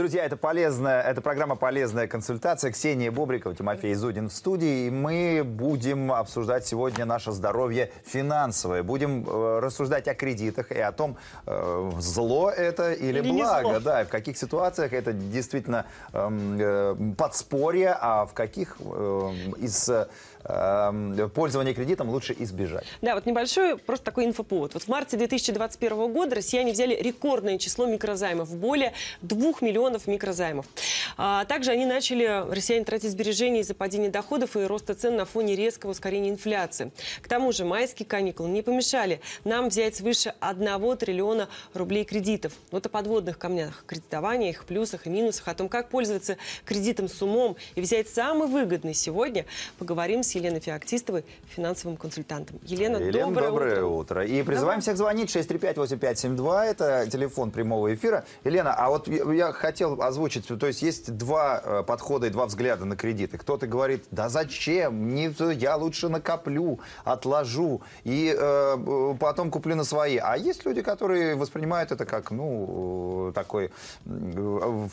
Друзья, это полезная, это программа «Полезная консультация». Ксения Бобрикова, Тимофей Зудин в студии. И мы будем обсуждать сегодня наше здоровье финансовое. Будем э, рассуждать о кредитах и о том, э, зло это или, Или благо. Да, и в каких ситуациях это действительно эм, э, подспорье, а в каких э, из э, пользования кредитом лучше избежать. Да, вот небольшой просто такой инфоповод. Вот в марте 2021 года россияне взяли рекордное число микрозаймов, более 2 миллионов микрозаймов. А также они начали, россияне, тратить сбережения из-за падения доходов и роста цен на фоне резкого ускорения инфляции. К тому же майские каникулы не помешали нам взять свыше 1 триллиона рублей кредитов. Вот о подводных камнях кредитования, их плюсах и минусах, о том, как пользоваться кредитом с умом и взять самый выгодный сегодня, поговорим с Еленой Феоктистовой, финансовым консультантом. Елена, Елена, доброе, утро. И призываем Давай. всех звонить 635-8572. Это телефон прямого эфира. Елена, а вот я хотел озвучить, то есть есть два э, подхода и два взгляда на кредиты. Кто-то говорит, да зачем, не, я лучше накоплю, отложу и э, потом куплю на свои. А есть люди, которые воспринимают это как, ну, э, такой э,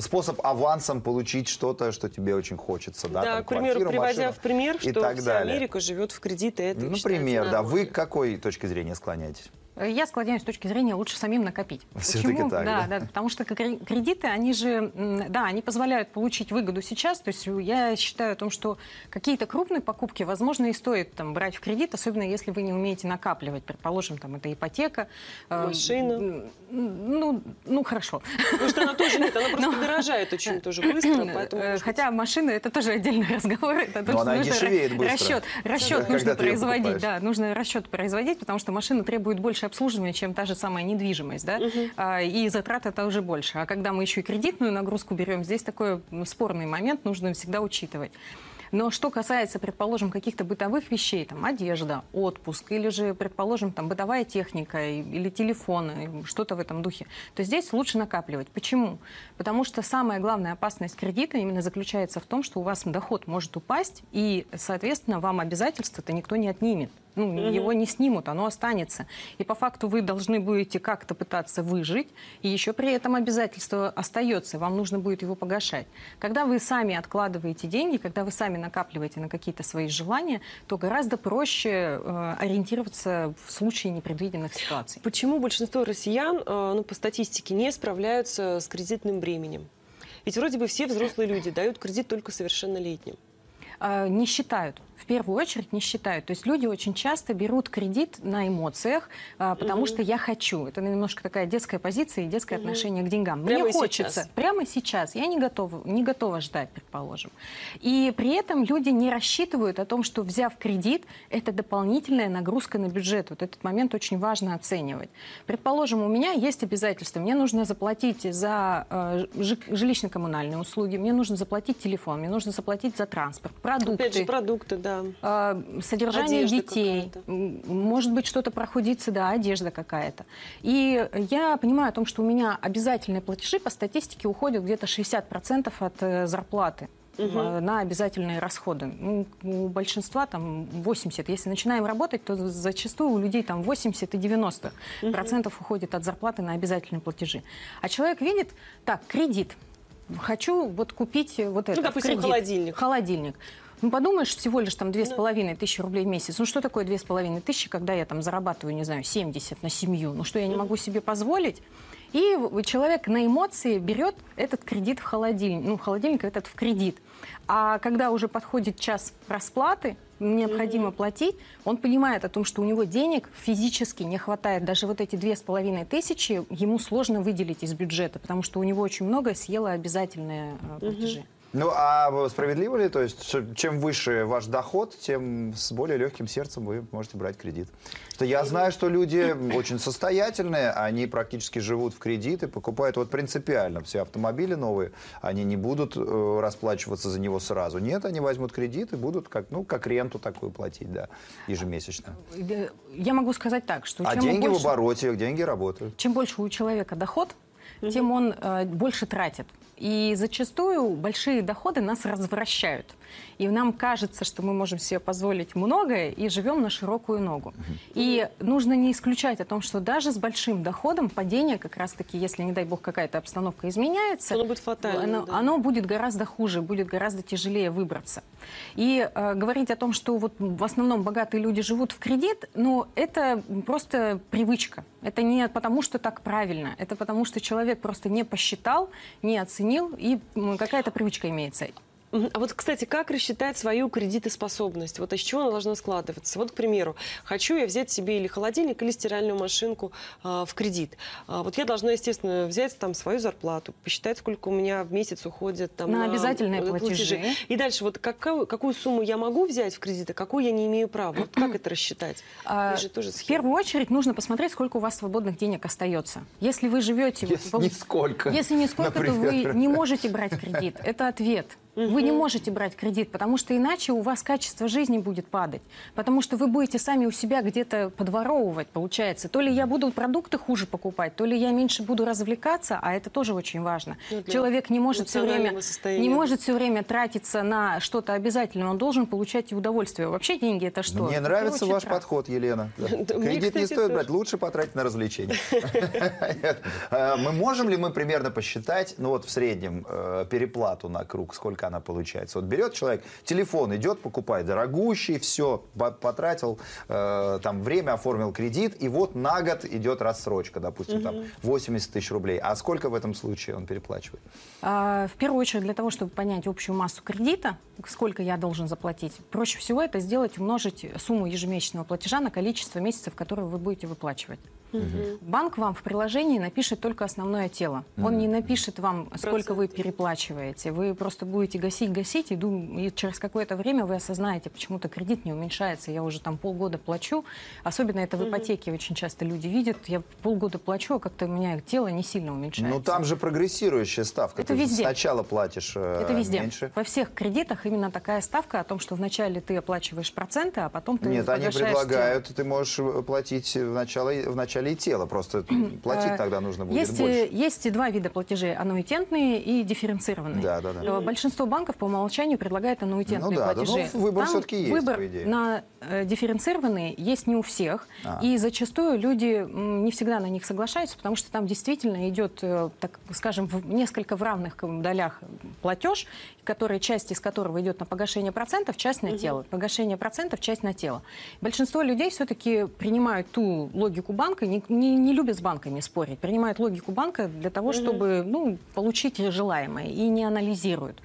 способ авансом получить что-то, что тебе очень хочется. Да, Да, там, к примеру, квартиру, приводя машину в пример, и что так вся далее. Америка живет в кредиты, это Например, да. Вы к какой точке зрения склоняетесь? Я склоняюсь с точки зрения лучше самим накопить. Всё-таки Почему? так, да, да? да, потому что кре- кредиты, они же, да, они позволяют получить выгоду сейчас. То есть я считаю о том, что какие-то крупные покупки, возможно, и стоит там брать в кредит, особенно если вы не умеете накапливать. Предположим, там это ипотека. э, Машина. м, Ну, ну хорошо. Потому что она тоже нет, она просто дорожает очень тоже быстро, поэтому... Э, Хотя машина это тоже отдельный разговор. Это Но она нужно дешевеет быстро. Расчет, расчет Когда нужно производить, да, нужно расчет производить, потому что машина требует больше обслуживания, чем та же самая недвижимость, да, А, и затрат это уже больше. А когда мы еще и кредитную нагрузку берем, здесь такой м, спорный момент, нужно всегда учитывать. Но что касается, предположим, каких-то бытовых вещей, там, одежда, отпуск, или же, предположим, там, бытовая техника или телефон, и что-то в этом духе, то здесь лучше накапливать. Почему? Потому что самая главная опасность кредита именно заключается в том, что у вас доход может упасть, и, соответственно, вам обязательства-то никто не отнимет. Ну, его не снимут, оно останется. И по факту вы должны будете как-то пытаться выжить, и еще при этом обязательство остается, вам нужно будет его погашать. Когда вы сами откладываете деньги, когда вы сами накапливаете на какие-то свои желания, то гораздо проще э, ориентироваться в случае непредвиденных ситуаций. Почему большинство россиян, э, ну, по статистике, не справляются с кредитным бременем? Ведь вроде бы все взрослые люди дают кредит только совершеннолетним. Э, не считают. В первую очередь не считают. То есть люди очень часто берут кредит на эмоциях, э, потому что я хочу. Это немножко такая детская позиция и детское отношение к деньгам. Прямо Мне хочется. сейчас. Прямо сейчас. Я не готова, не готова ждать, предположим. И при этом люди не рассчитывают о том, что взяв кредит, это дополнительная нагрузка на бюджет. Вот этот момент очень важно оценивать. Предположим, у меня есть обязательства. Мне нужно заплатить за э, жи- жилищно-коммунальные услуги, мне нужно заплатить телефон, мне нужно заплатить за транспорт, продукты. Опять же, продукты, да. А, содержание Одежда детей, может быть, что-то проходится, да, одежда какая-то. И я понимаю о том, что у меня обязательные платежи по статистике уходят где-то 60% от э, зарплаты э, на обязательные расходы. Ну, у большинства там 80. Если начинаем работать, то зачастую у людей там 80 и 90 процентов уходит от зарплаты на обязательные платежи. А человек видит, так, кредит. Хочу вот купить вот это. Ну, допустим, кредит. холодильник. Холодильник. Ну, подумаешь, всего лишь там две с половиной тысячи рублей в месяц. Ну, что такое две с половиной тысячи, когда я там зарабатываю, не знаю, 70 на семью? Ну, что я не могу себе позволить? И человек на эмоции берет этот кредит в холодильник, ну, холодильник этот в кредит. А когда уже подходит час расплаты, необходимо платить, он понимает о том, что у него денег физически не хватает. Даже вот эти две с половиной тысячи ему сложно выделить из бюджета, потому что у него очень много съело обязательные э, платежи. Ну, а справедливо ли? То есть, чем выше ваш доход, тем с более легким сердцем вы можете брать кредит. Что я знаю, что люди очень состоятельные, они практически живут в кредиты, покупают вот принципиально все автомобили новые, они не будут э, расплачиваться за него сразу. Нет, они возьмут кредит и будут как, ну, как ренту такую платить, да, ежемесячно. Э, Я могу сказать так, что А деньги в больше, обороте, деньги работают. чем больше у человека доход, тем он э, больше тратит. И зачастую большие доходы нас развращают. И нам кажется, что мы можем себе позволить многое и живем на широкую ногу. И нужно не исключать о том, что даже с большим доходом падение как раз-таки, если, не дай бог, какая-то обстановка изменяется, Оно будет фатальным, оно, да. оно будет гораздо хуже, будет гораздо тяжелее выбраться. И э, говорить о том, что вот в основном богатые люди живут в кредит, ну, это просто привычка. Это не потому, что так правильно, это потому, что человек просто не посчитал, не оценил, и м, какая-то привычка имеется. А вот, кстати, как рассчитать свою кредитоспособность? Вот из чего она должна складываться? Вот, к примеру, хочу я взять себе или холодильник, или стиральную машинку а, в кредит. А, вот я должна, естественно, взять там свою зарплату, посчитать, сколько у меня в месяц уходит там, На обязательные э, платежи. И дальше, вот какую, какую сумму я могу взять в кредит, а какую я не имею права? Вот как это рассчитать? А, же тоже в первую очередь нужно посмотреть, сколько у вас свободных денег остается. Если вы живете... Если пол- нисколько, Если нисколько, то например. вы не можете брать кредит. Это ответ. Вы не можете брать кредит, потому что иначе у вас качество жизни будет падать. Потому что вы будете сами у себя где-то подворовывать, получается. То ли я буду продукты хуже покупать, то ли я меньше буду развлекаться, а это тоже очень важно. Ну, Человек не может все время, состояния. не может все время тратиться на что-то обязательное. Он должен получать и удовольствие. Вообще деньги это что? Мне Это нравится ваш очередь подход, Елена. Да. Да, мне, Кредит не стоит тоже. брать, лучше потратить на развлечения. Э, Мы можем ли мы примерно посчитать, ну вот в среднем, э, переплату на круг, сколько она получается? Вот берет человек, телефон идет, покупает дорогущий, все, потратил, э, там, время оформил кредит, и вот на год идет рассрочка, допустим, там, 80 тысяч рублей. А сколько в этом случае он переплачивает? А, В первую очередь, для того, чтобы понять общую массу кредита, сколько я должен заплатить, проще всего это сделать, умножить сумму ежемесячного платежа на количество месяцев, которые вы будете выплачивать. Банк вам в приложении напишет только основное тело. Он не напишет вам, сколько вы переплачиваете. Вы просто будете гасить, гасить, и, дум- и через какое-то время вы осознаете, почему-то кредит не уменьшается. Я уже там полгода плачу. Особенно это в ипотеке очень часто люди видят. Я полгода плачу, а как-то у меня тело не сильно уменьшается. Ну там же прогрессирующая ставка. Это Ты везде. сначала платишь э, Это везде. меньше. Во всех кредитах именно такая ставка о том, что вначале ты оплачиваешь проценты, а потом ты Нет, они предлагают, ты можешь э, платить в начале, в начале и тело. Просто платить Э, тогда нужно будет есть, больше. Есть два вида платежей, аннуитетные и дифференцированные. Да, да, да. Э, Большинство банков по умолчанию предлагают аннуитетные Ну да, да, платежи. ну, выбор Там всё-таки есть, Выбор по идее. на э, дифференцированные есть не у всех. А. И зачастую люди не всегда на них соглашаются, потому что там действительно идет, э, так скажем, в несколько в равных долях платеж, который, часть из которого идет на погашение процентов, часть на тело. Погашение процентов, часть на тело. Большинство людей все-таки принимают ту логику банка, не, не- не любят с банками спорить, принимают логику банка для того, чтобы ну, получить желаемое, и не анализируют.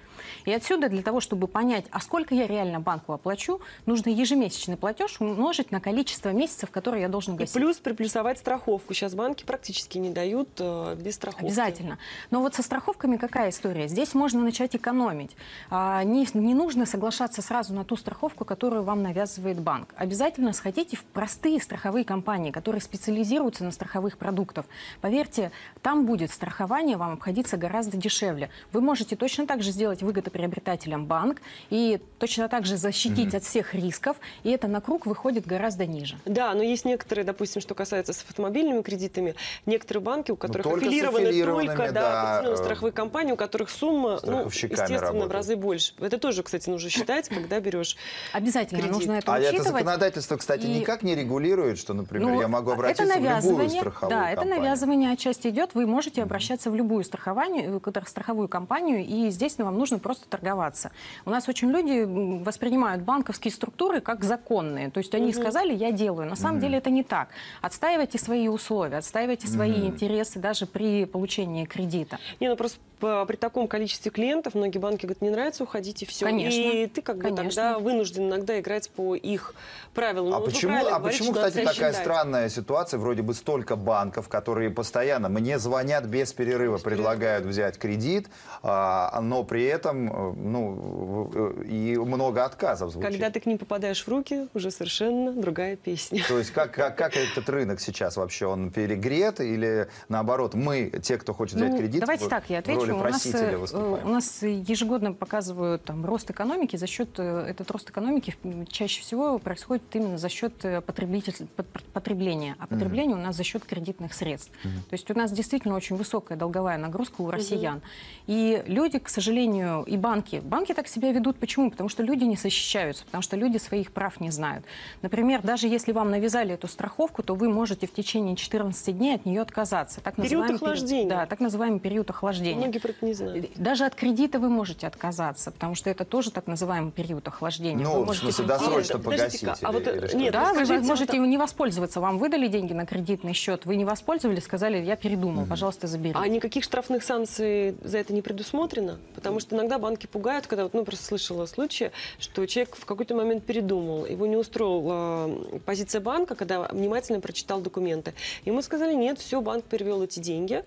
И отсюда для того, чтобы понять, а сколько я реально банку оплачу, нужно ежемесячный платеж умножить на количество месяцев, которые я должен И гасить. плюс приплюсовать страховку. Сейчас банки практически не дают э, без страховки. Обязательно. Но вот со страховками какая история? Здесь можно начать экономить. А, Не, не нужно соглашаться сразу на ту страховку, которую вам навязывает банк. Обязательно сходите в простые страховые компании, которые специализируются на страховых продуктах. Поверьте, там будет страхование вам обходиться гораздо дешевле. Вы можете точно так же сделать выгодоприобретателем банк и точно так же защитить от всех рисков, и это на круг выходит гораздо ниже. Да, но есть некоторые, допустим, что касается с автомобильными кредитами, некоторые банки, у которых только с аффилированы только да, да, э, страховые компании, у которых сумма, ну, естественно, в работают. разы больше. Это тоже, кстати, нужно считать, когда берешь Обязательно Кредит. нужно это А это учитывать. законодательство, кстати, И- никак не регулирует, что, например, Ну, я могу это обратиться в любую навязывание, страховую Да, это компанию. навязывание отчасти идет. Вы можете обращаться в любую страховую компанию, и здесь вам нужно просто торговаться. У нас очень люди воспринимают банковские структуры как законные. То есть они сказали, я делаю. На самом деле это не так. Отстаивайте свои условия, отстаивайте свои интересы даже при получении кредита. Не, ну просто по- при таком количестве клиентов многие банки говорят, не нравится, уходите, все. Конечно. И ты как бы Конечно. тогда вынужден иногда играть по их правилам. А Ну, почему, а говорите, почему, кстати, такая считать. странная ситуация? Вроде бы столько банков, которые постоянно мне звонят без перерыва, предлагают взять кредит, а, но при этом этом э, ну, э, и много отказов звучит. Когда ты к ним попадаешь в руки, уже совершенно другая песня. То есть как, как, как этот рынок сейчас вообще? Он перегрет или наоборот, мы, те, кто хочет взять Ну, кредит, давайте в, так, я в роли отвечу. У нас, просителя э, выступаем? у нас ежегодно показывают там, рост экономики. За счет, этот рост экономики чаще всего происходит именно за счет потребитель- пот- потребления. А потребление у нас за счет кредитных средств. То есть у нас действительно очень высокая долговая нагрузка у россиян. И люди, к сожалению, и банки. Банки так себя ведут. Почему? Потому что люди не защищаются, потому что люди своих прав не знают. Например, даже если вам навязали эту страховку, то вы можете в течение 14 дней от нее отказаться. Так Период называемый охлаждения. Да, так называемый период охлаждения. Многие про это не знают. Даже от кредита вы можете отказаться, потому что это тоже так называемый период охлаждения. Ну, Вы в можете смысле, прийти- досрочно Подождите-ка, погасить? а вот, э, или нет, Да, вы можете вот- не воспользоваться. Вам выдали деньги на кредитный счет, вы не воспользовались, сказали, я передумал, пожалуйста, забери. А никаких штрафных санкций за это не предусмотрено? Потому что иногда банки пугают, когда вот, ну, просто слышала случаи, что человек в какой-то момент передумал, его не устроила позиция банка, когда внимательно прочитал документы. Ему сказали, нет, все, банк перевел эти деньги.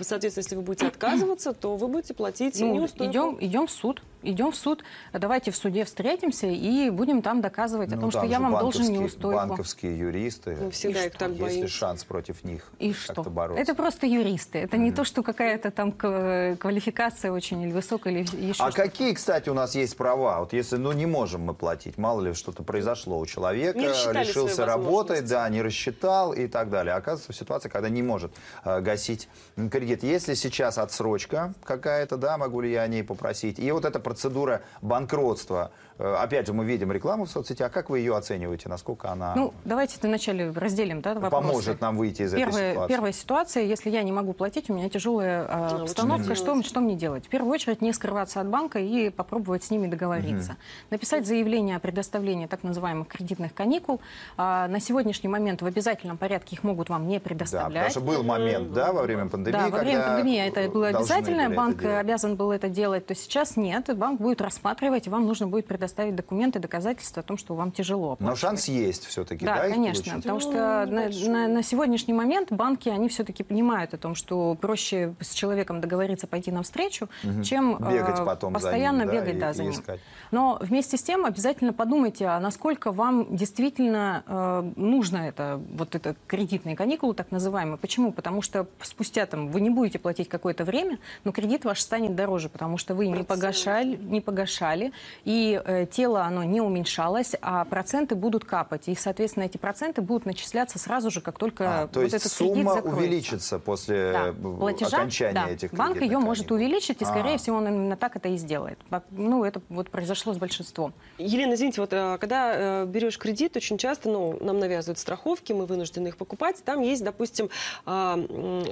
Соответственно, если вы будете отказываться, то вы будете платить Ну, неустойку. идем, идем в суд. Идем в суд. Давайте в суде встретимся и будем там доказывать о Ну, том, что там я вам должен неустойку. Банковские юристы. Мы всегда И их что? так Есть ли боимся. шанс против них И как-то что? бороться? Это просто юристы. Это не то, что какая-то там квалификация очень или высокая, или еще А что-то. какие, кстати, у нас есть права? Вот если, ну, не можем мы платить, мало ли что-то произошло у человека, лишился свои работы, да, не рассчитал и так далее. Оказывается, в ситуации, когда не может э, гасить м, кредит. Если сейчас отсрочка какая-то, да, могу ли я о ней попросить? И вот эта процедура банкротства, э, опять же, мы видим рекламу в соцсетях, как вы ее оцениваете, насколько она Ну, давайте вначале разделим да, вопросы. поможет нам выйти из этой Первая, ситуации? первая ситуация, если я не могу платить, у меня тяжелая э, обстановка, что что, мне делать? В первую очередь не скрываться от банка и попробовать с ними договориться. Написать заявление о предоставлении так называемых кредитных каникул. А, на сегодняшний момент в обязательном порядке их могут вам не Да, потому предоставлять. что был момент, да, во время пандемии, Да, во время пандемии это было должны обязательно, были это банк делать. обязан был это делать, то сейчас нет, банк будет рассматривать, и вам нужно будет предоставить документы, доказательства о том, что вам тяжело. Но шанс есть все-таки, да, Да, конечно, получить? потому Ну, что на, на- на сегодняшний момент банки, они все-таки понимают о том, что проще с человеком договориться пойти навстречу, чем э, Бегать потом за постоянно ним, да, бегать и- да, за и ним. искать. Но вместе с тем обязательно подумайте, а насколько вам действительно э, нужно это, вот это кредитные каникулы, так называемые. Почему? Потому что спустя там вы не будете платить какое-то время, но кредит ваш станет дороже, потому что вы не погашали, не погашали, и э, тело оно не уменьшалось, а проценты будут капать. И, соответственно, эти проценты будут начисляться сразу же, как только А, то вот есть этот кредит сумма закроется. увеличится после Да, э, платежа, окончания да. этих Банк кредитных ее может увеличить, и, скорее А. всего, он именно так это и сделает. Ну, это вот произошло с большинством. Елена, извините, вот э, когда э, берешь кредит, очень часто ну, нам навязывают страховки, мы вынуждены их покупать. Там есть, допустим, а,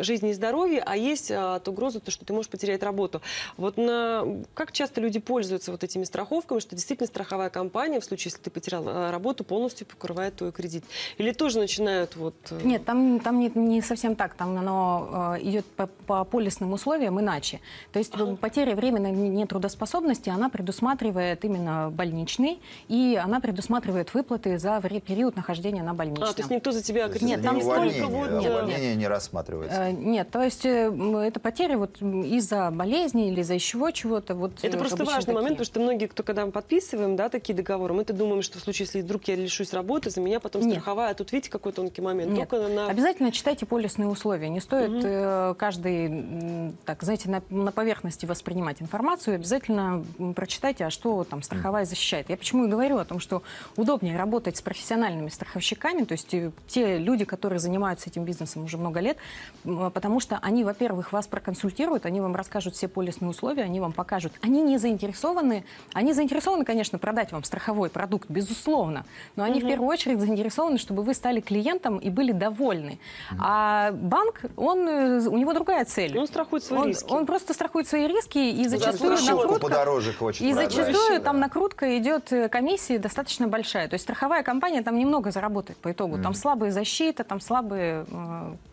жизнь и здоровье, а есть а, от угрозы, то, что ты можешь потерять работу. Вот на, как часто люди пользуются вот этими страховками, что действительно страховая компания, в случае, если ты потерял э, работу, полностью покрывает твой кредит? Или тоже начинают вот... э, Нет, там, там не, не совсем так. Там оно э, идет по, по полисным условиям иначе. То есть потеря временной нетрудоспособности, она предусматривает именно больничный, и она предусматривает выплаты за период нахождения на больничном. А, то есть никто за тебя Нет, там не столько увольнение, вот, а э, увольнение не рассматривается. Нет, то есть это потери вот из-за болезни или из-за еще чего-то. Вот, Это э, просто важный момент, такие. потому что многие, кто когда мы подписываем да, такие договоры, мы-то думаем, что в случае, если вдруг я лишусь работы, за меня потом Нет. страховая. А тут видите, какой тонкий момент. Нет, Только на... обязательно читайте полисные условия. Не стоит э, каждый, так, знаете, на, на поверхности воспринимать информацию. Обязательно прочитайте, а что там страховая защищает. Я почему и говорю о том, что удобнее работать с профессиональными страховщиками, то есть э, те люди, которые занимаются этим бизнесом уже много лет, потому что они, во-первых, вас проконсультируют, они вам расскажут все полисные условия, они вам покажут. Они не заинтересованы, они заинтересованы, конечно, продать вам страховой продукт, безусловно, но они в первую очередь заинтересованы, чтобы вы стали клиентом и были довольны. А банк, он, э, у него другая цель. Он страхует свои он, риски. он просто страхует свои риски, и зачастую страховку накрутка... подороже хочет И продать. зачастую Да. там накрутка идет э, комиссии достаточно большая. То есть страховая компания там немного заработает по итогу. Там слабая защита, там слабые...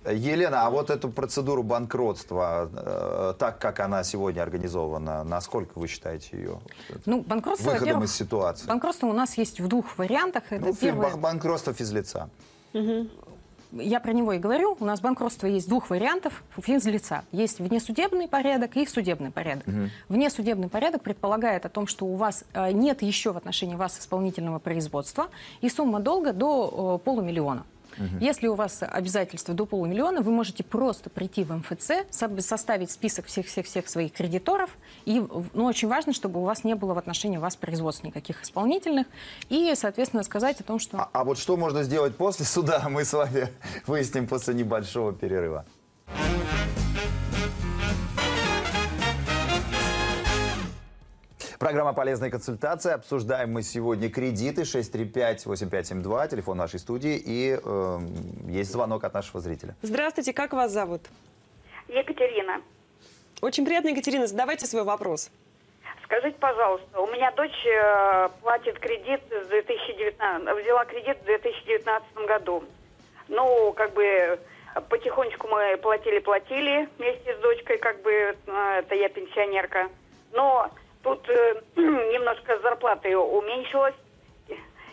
э, Елена, а вот эту процедуру банкротства, э, так как она сегодня организована, насколько вы считаете ее Ну, банкротство, выходом из ситуации? банкротство у нас есть в двух вариантах. Это Ну, первое... бан- банкротство физлица. я про него и говорю. У нас банкротство есть двух вариантов физлица. Есть внесудебный порядок и судебный порядок. Внесудебный порядок предполагает о том, что у вас э, нет еще в отношении вас исполнительного производства и сумма долга до э, полумиллиона. Если у вас обязательства до полумиллиона, вы можете просто прийти в МФЦ, со- составить список всех-всех-всех своих кредиторов. И ну, очень важно, чтобы у вас не было в отношении вас производств никаких исполнительных. И, соответственно, сказать о том, что... А, а вот что можно сделать после суда, мы с вами выясним после небольшого перерыва. Программа «Полезная консультация». Обсуждаем мы сегодня кредиты 635-8572, телефон нашей студии. И э, есть звонок от нашего зрителя. Здравствуйте, как вас зовут? Екатерина, Очень приятно, Екатерина. Задавайте свой вопрос. скажите, пожалуйста, у меня дочь э, платит кредит с 2019, взяла кредит в 2019 году. Ну, как бы потихонечку мы платили-платили вместе с дочкой, как бы, э, это я пенсионерка. Но тут э, немножко зарплата ее уменьшилась.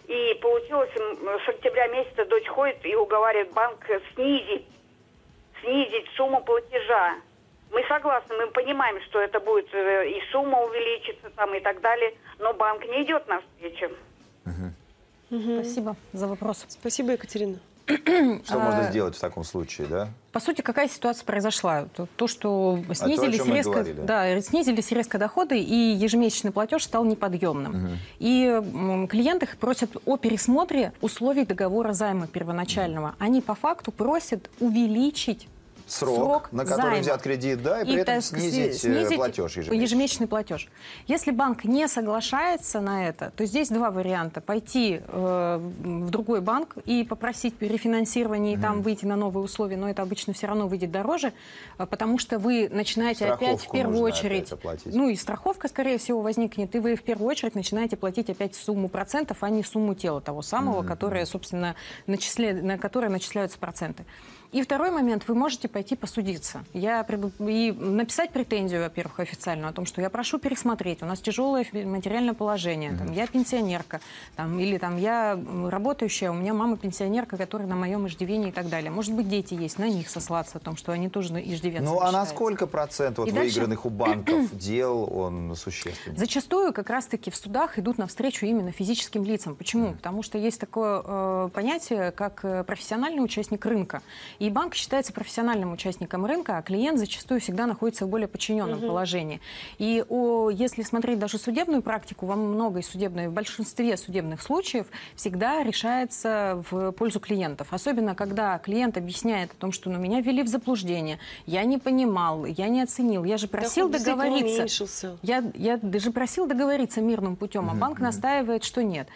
И получилось, с октября месяца дочь ходит и уговаривает банк снизить снизить сумму платежа. Мы согласны, мы понимаем, что это будет э, и сумма увеличится там и так далее, но банк не идет навстречу. Спасибо за вопрос. Спасибо, Екатерина. Что можно сделать в таком случае, да? По сути, какая ситуация произошла? То, то, что снизились, чем мы резко, да, снизились резко доходы, и ежемесячный платеж стал неподъемным. И м, клиенты просят о пересмотре условий договора займа первоначального. Они по факту просят увеличить Срок, срок на который займа. взят кредит, да, и, при этом снизить, снизить э, платеж ежемесячный. ежемесячный платеж. Если банк не соглашается на это, то здесь два варианта. Пойти э, в другой банк и попросить перефинансирования и там выйти на новые условия, но это обычно все равно выйдет дороже, э, потому что вы начинаете опять в Страховку первую очередь... Ну и страховка, скорее всего, возникнет, и вы в первую очередь начинаете платить опять сумму процентов, а не сумму тела того самого, которое, собственно, начисля- на которое начисляются проценты. И второй момент, вы можете пойти посудиться. Я и написать претензию, во-первых, официально о том, что я прошу пересмотреть, у нас тяжелое материальное положение, там, я пенсионерка, там, или там, я работающая, у меня мама пенсионерка, которая на моем иждивении и так далее. Может быть, дети есть, на них сослаться о том, что они тоже иждивенцы Ну, а на сколько процентов вот И дальше- выигранных у банков дел он существенный? Зачастую как раз-таки в судах идут навстречу именно физическим лицам. Почему? Потому что есть такое э, понятие, как э, профессиональный участник рынка. И банк считается профессиональным участником рынка, а клиент зачастую всегда находится в более подчиненном положении. И о, если смотреть даже судебную практику, во многой судебной, в большинстве судебных случаев всегда решается в пользу клиентов. Особенно, когда клиент объясняет о том, что ну, меня ввели в заблуждение, я не понимал, я не оценил, я же просил Доход договориться. уменьшился. Я, я даже просил договориться мирным путем, а банк настаивает, что нет.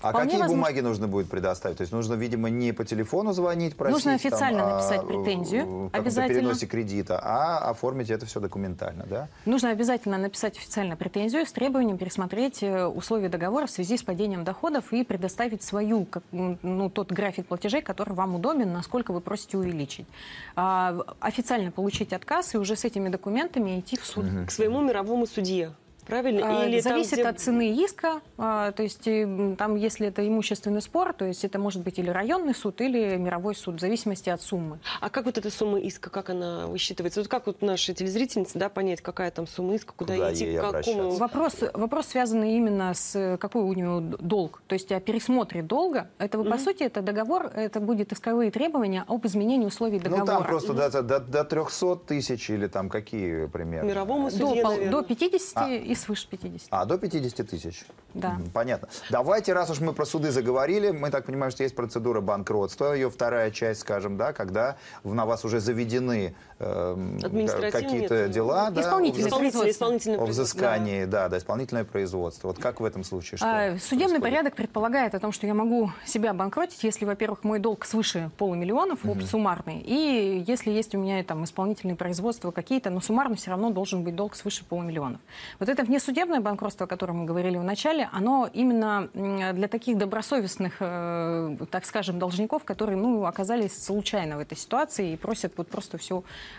А Вполне какие возможно- бумаги нужно будет предоставить? То есть нужно, видимо, не по телефону звонить, просить, Нужно официально там, написать о, претензию, обязательно. переносе кредита, а оформить это все документально, да? Нужно обязательно написать официально претензию с требованием пересмотреть э, условия договора в связи с падением доходов и предоставить свою, ну, тот график платежей, который вам удобен, насколько вы просите увеличить. А, официально получить отказ и уже с этими документами идти в суд. К своему мировому судье. Правильно? А, Или там, Зависит где- от цены иска. а, То есть там, если это имущественный спор, то есть это может быть или районный суд, или мировой суд, в зависимости от суммы. А как вот эта сумма иска, как она высчитывается? Вот как вот наши телезрительницы, да, понять, какая там сумма иска, куда, Куда идти, к какому... Вопрос, вопрос связанный именно с какой у него долг. То есть о пересмотре долга. Это, по сути, это договор, это будет исковые требования об изменении условий договора. Ну, там просто до, до, до 300 тысяч или там какие примерно? Мировому до, судье, пол- наверное. до 50 А. и свыше 50. А, до 50 тысяч? Да. Понятно. Давайте, раз уж мы про суды заговорили, мы так понимаем, что есть процедура банкротства, ее вторая часть, скажем, да, когда на вас уже заведены какие-то дела, да, Исполнительное о Исполнительное, исполнительное взыскании, да, да, исполнительное производство. Вот как в этом случае? Что А, Судебный происходит? порядок предполагает о том, что я могу себя обанкротить, если, во-первых, мой долг свыше полумиллионов, общий суммарный, и если есть у меня там исполнительные производства какие-то, но суммарно все равно должен быть долг свыше полумиллионов. Вот это внесудебное банкротство, о котором мы говорили в начале, оно именно для таких добросовестных, э, так скажем, должников, которые ну, оказались случайно в этой ситуации и просят вот просто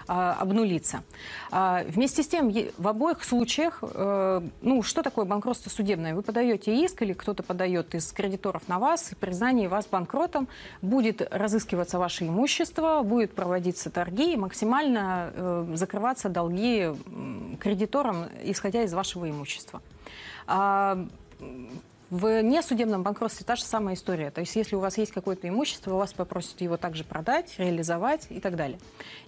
все обнулиться. А, Вместе с тем, в обоих случаях, э, ну, что такое банкротство судебное? Вы подаете иск или кто-то подает из кредиторов на вас, и признание вас банкротом, будет разыскиваться ваше имущество, будет проводиться торги, и максимально э, закрываться долги кредиторам, исходя из вашего имущества. А, в несудебном банкротстве та же самая история. То есть, если у вас есть какое-то имущество, у вас попросят его также продать, реализовать и так далее.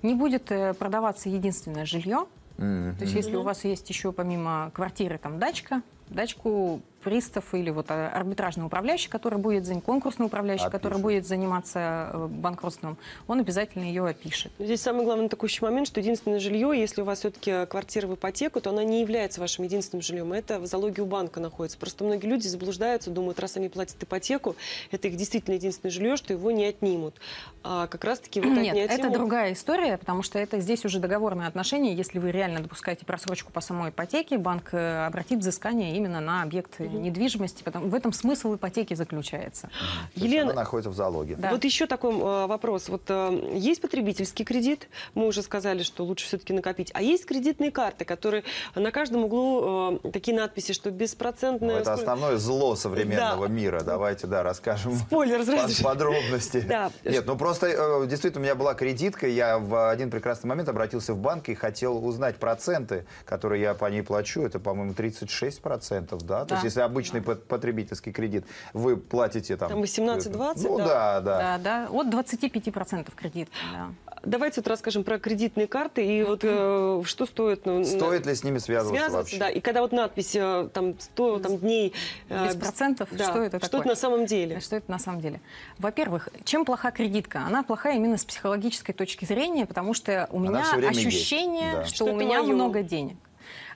Не будет э, продаваться единственное жилье. То есть, если у вас есть еще помимо квартиры там дачка, дачку пристав или вот а, арбитражный управляющий, который будет конкурсный управляющий, который Опишет. будет заниматься э, банкротством, он обязательно ее опишет. Здесь самый главный текущий момент, что единственное жилье, если у вас все-таки квартира в ипотеку, то она не является вашим единственным жильем. Это в залоге у банка находится. Просто многие люди заблуждаются, думают, раз они платят ипотеку, это их действительно единственное жилье, что его не отнимут. А как раз-таки вот Нет, отнятие это могут. другая история, потому что это здесь уже договорные отношения. Если вы реально допускаете просрочку по самой ипотеке, банк э, обратит взыскание именно на объект недвижимости. Потому, в этом смысл ипотеки заключается. То есть Елена, она находится в залоге. Да. Вот еще такой э, вопрос. Вот э, есть потребительский кредит, мы уже сказали, что лучше все-таки накопить. А есть кредитные карты, которые на каждом углу э, такие надписи, что Ну, беспроцентная... это сколько- основное зло современного Да. мира. Давайте, да, расскажем Спойлер под- подробности. Да. Нет, ну просто э, действительно у меня была кредитка, я в один прекрасный момент обратился в банк и хотел узнать проценты, которые я по ней плачу. Это, по-моему, 36 процентов, да? То Да. есть если обычный пот- потребительский кредит, вы платите там... Там 18-20, Ну да. да, да. Да, да, от 25% кредит. Да. Давайте вот расскажем про кредитные карты и вот э, что стоит... ну, Стоит на- ли с ними связываться, связываться, вообще? да. И когда вот надпись э, там 100 там, дней... э, Без процентов? да, Что это Что такое? это на самом деле? Что это на самом деле? Во-первых, чем плоха кредитка? Она плохая именно с психологической точки зрения, потому что у Она меня ощущение, да. что, Что у меня моё. много денег.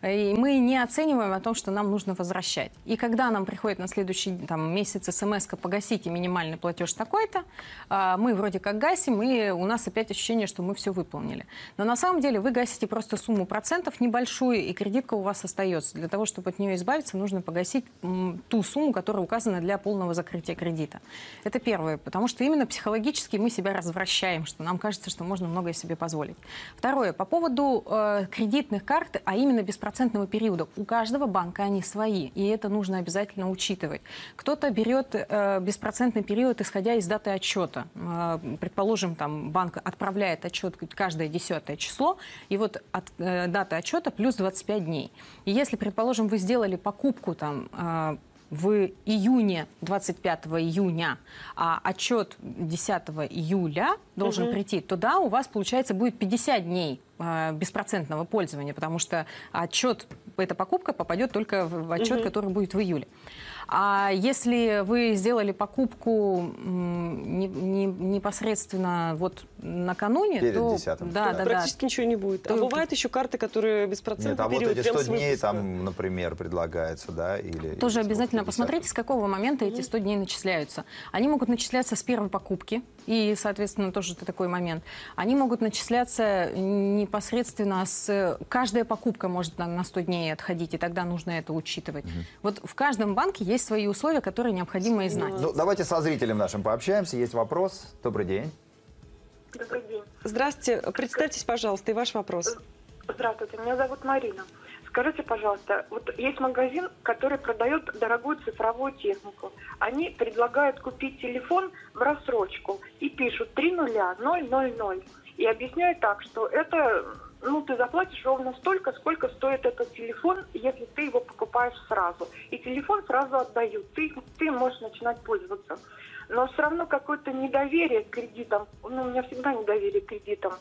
И мы не оцениваем о том, что нам нужно возвращать. И когда нам приходит на следующий там, месяц смс погасите минимальный платеж такой-то, а, мы вроде как гасим, и у нас опять ощущение, что мы все выполнили. Но на самом деле вы гасите просто сумму процентов небольшую, и кредитка у вас остается. Для того, чтобы от нее избавиться, нужно погасить ту сумму, которая указана для полного закрытия кредита. Это первое, потому что именно психологически мы себя развращаем, что нам кажется, что можно многое себе позволить. Второе, по поводу э, кредитных карт, а именно беспроцентного периода. У каждого банка они свои, и это нужно обязательно учитывать. Кто-то берет э, беспроцентный период, исходя из даты отчета. Э, предположим, там банк отправляет отчет каждое десятое число, и вот от э, даты отчета плюс 25 дней. И если, предположим, вы сделали покупку там э, в июне, 25 июня, а отчет 10 июля должен прийти, то да, у вас, получается, будет 50 дней э, беспроцентного пользования, потому что отчет, эта покупка попадет только в в отчет, который будет в июле. А если вы сделали покупку не- не- непосредственно вот накануне, Перед то 10-м. да, да, да, Практически ничего не будет. А То- бывают еще карты, которые беспроцентный Нет, а вот период. эти прям 100 с дней там, например, предлагается, да? Или, Тоже или обязательно посмотрите, с какого момента эти 100 дней начисляются. Они могут начисляться с первой покупки, и, соответственно, тоже это такой момент. Они могут начисляться непосредственно с... Каждая покупка может на, на 100 дней отходить, и тогда нужно это учитывать. Вот в каждом банке есть свои условия, которые необходимо и знать. Ну, давайте со зрителем нашим пообщаемся. Есть вопрос. Добрый день. Добрый день. Здравствуйте. Представьтесь, пожалуйста, и ваш вопрос. Здравствуйте, меня зовут Марина. Скажите, пожалуйста, вот есть магазин, который продает дорогую цифровую технику. Они предлагают купить телефон в рассрочку и пишут 3 нуля, 0, 0, 0. И объясняют так, что это, ну, ты заплатишь ровно столько, сколько стоит этот телефон, если ты его покупаешь сразу. И телефон сразу отдают, ты, ты можешь начинать пользоваться. Но все равно какое-то недоверие к кредитам, ну, у меня всегда недоверие к кредитам.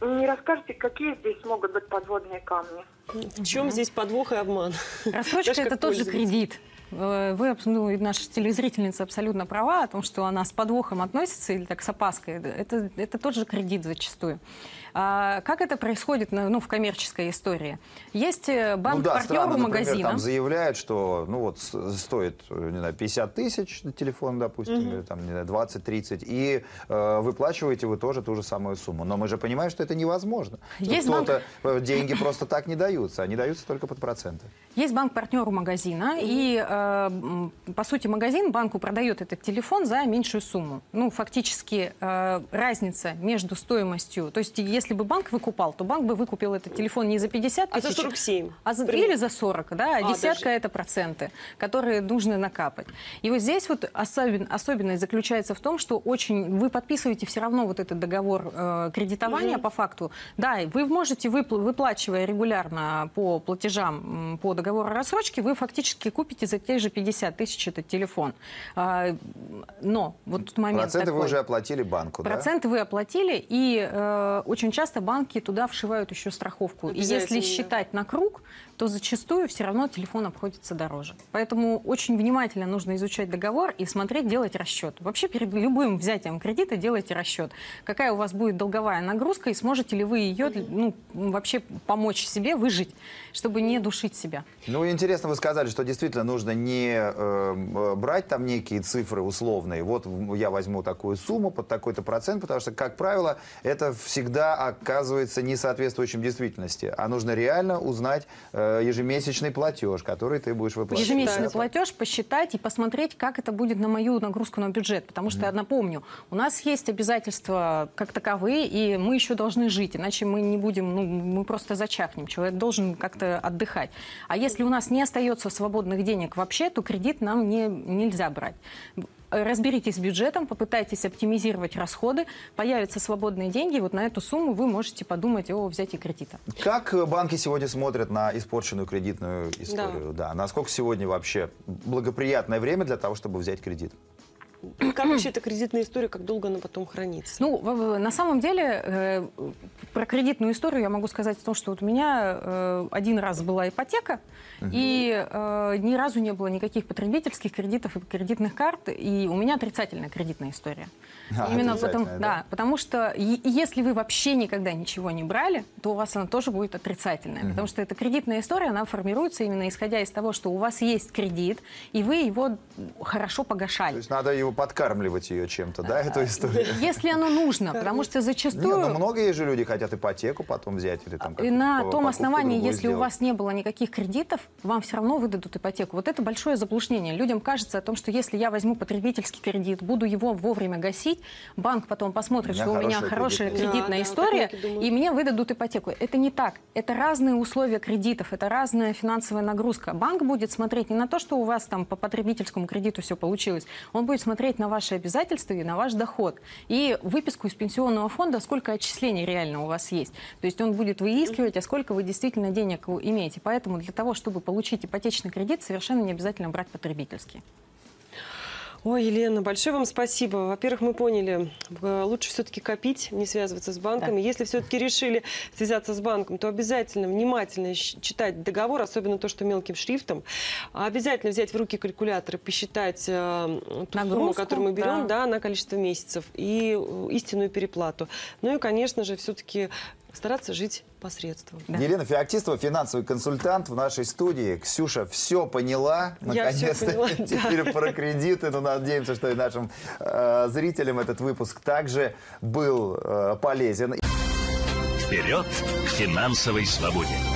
Не расскажете, какие здесь могут быть подводные камни? В чем здесь подвох и обман? Рассрочка это тот же кредит. Э, Вы, ну, и наша телезрительница абсолютно права о том, что она с подвохом относится или так с опаской. Это, это тот же кредит зачастую. А, как это происходит ну, в коммерческой истории? Есть э, Ну банк да, например, магазина. там заявляют, что ну вот стоит, не знаю, 50 тысяч телефон, допустим, или там, не знаю, 20-30, и э, выплачиваете вы тоже ту же самую сумму. Но мы же понимаем, что это невозможно. Есть Кто-то э, деньги просто так не даются, они даются только под проценты. Есть банк-партнер магазина, и, по сути, магазин банку продает этот телефон за меньшую сумму. Ну, фактически, э, разница между стоимостью... То есть, если бы банк выкупал, то банк бы выкупил этот телефон не за 50 А за тысяч... 47? а за- или за 40, да, а, десятка даже. это проценты, которые нужно накапать. И вот здесь вот особен- особенность заключается в том, что очень вы подписываете все равно вот этот договор э, кредитования по факту. Да, вы можете, выпл- выплачивая регулярно по платежам по договору о рассрочке, вы фактически купите за те же 50 тысяч этот телефон. А, но вот тут момент Проценты вы такой. уже оплатили банку, да? Проценты вы оплатили, и э, очень часто банки туда вшивают еще страховку. И если да. считать на круг, то зачастую все равно телефон обходится дороже. Поэтому очень внимательно нужно изучать договор и смотреть, делать расчет. Вообще перед любым взятием кредита делайте расчет. Какая у вас будет долговая нагрузка и сможете ли вы ее ну, вообще помочь себе выжить, чтобы не душить себя. Ну, интересно, вы сказали, что действительно нужно не э, э, брать там некие цифры условные. Вот я возьму такую сумму под такой-то процент, потому что, как правило, это всегда оказывается не соответствующим действительности. А нужно реально узнать э, ежемесячный платеж, который ты будешь выплачивать. Ежемесячный платеж посчитать и посмотреть, как это будет на мою нагрузку на бюджет. Потому что, я напомню, у нас есть обязательства как таковые, и мы еще должны жить, иначе мы не будем, ну, мы просто зачахнем. Человек должен как-то отдыхать. А если у нас не остается свободных денег вообще, то кредит нам не, нельзя брать. Разберитесь с бюджетом, попытайтесь оптимизировать расходы, появятся свободные деньги, и вот на эту сумму вы можете подумать о взятии кредита. Как банки сегодня смотрят на испорченную кредитную историю? Да. Насколько сегодня вообще благоприятное время для того, чтобы взять кредит? Как вообще эта кредитная история, как долго она потом хранится? Ну, на самом деле, э, про кредитную историю я могу сказать о том, что вот у меня э, один раз была ипотека, и э, ни разу не было никаких потребительских кредитов и кредитных карт, и у меня отрицательная кредитная история. А, Именно отрицательная, потому, да? да, потому что е- если вы вообще никогда ничего не брали, то у вас она тоже будет отрицательная, потому что эта кредитная история, она формируется именно исходя из того, что у вас есть кредит, и вы его хорошо погашали. То есть надо его подкармливать ее чем-то, да, эту историю? Если оно нужно, потому что Нет, зачастую... ну многие же люди хотят ипотеку потом взять или там И как-то на том основании, если у сделать. вас не было никаких кредитов, вам все равно выдадут ипотеку. Вот это большое заблуждение. Людям кажется о том, что если я возьму потребительский кредит, буду его вовремя гасить, банк потом посмотрит, У что у меня хорошая хорошая кредитная Да, да, история, думают. и мне выдадут ипотеку. Это не так. Это разные условия кредитов, это разная финансовая нагрузка. Банк будет смотреть не на то, что у вас там по потребительскому кредиту все получилось, он будет смотреть на ваши обязательства и на ваш доход. И выписку из пенсионного фонда, сколько отчислений реально у вас есть. То есть он будет выискивать, а сколько вы действительно денег имеете. Поэтому для того, чтобы получить ипотечный кредит, совершенно не обязательно брать потребительский. Ой, Елена, большое вам спасибо. Во-первых, мы поняли, э, лучше все-таки копить, не связываться с банками. Если все-таки решили связаться с банком, то обязательно внимательно читать договор, особенно то, что мелким шрифтом. Обязательно взять в руки калькулятор и посчитать э, ту сумму, Нагрузку, которую мы берем, да. да, на количество месяцев и э, истинную переплату. Ну и, конечно же, все-таки стараться жить посредством. Да. Елена Феоктистова, финансовый консультант в нашей студии. Ксюша все поняла, наконец-то. поняла, да. Теперь про кредиты. Но надеемся, что и нашим э, зрителям этот выпуск также был э, полезен. Вперед к финансовой свободе!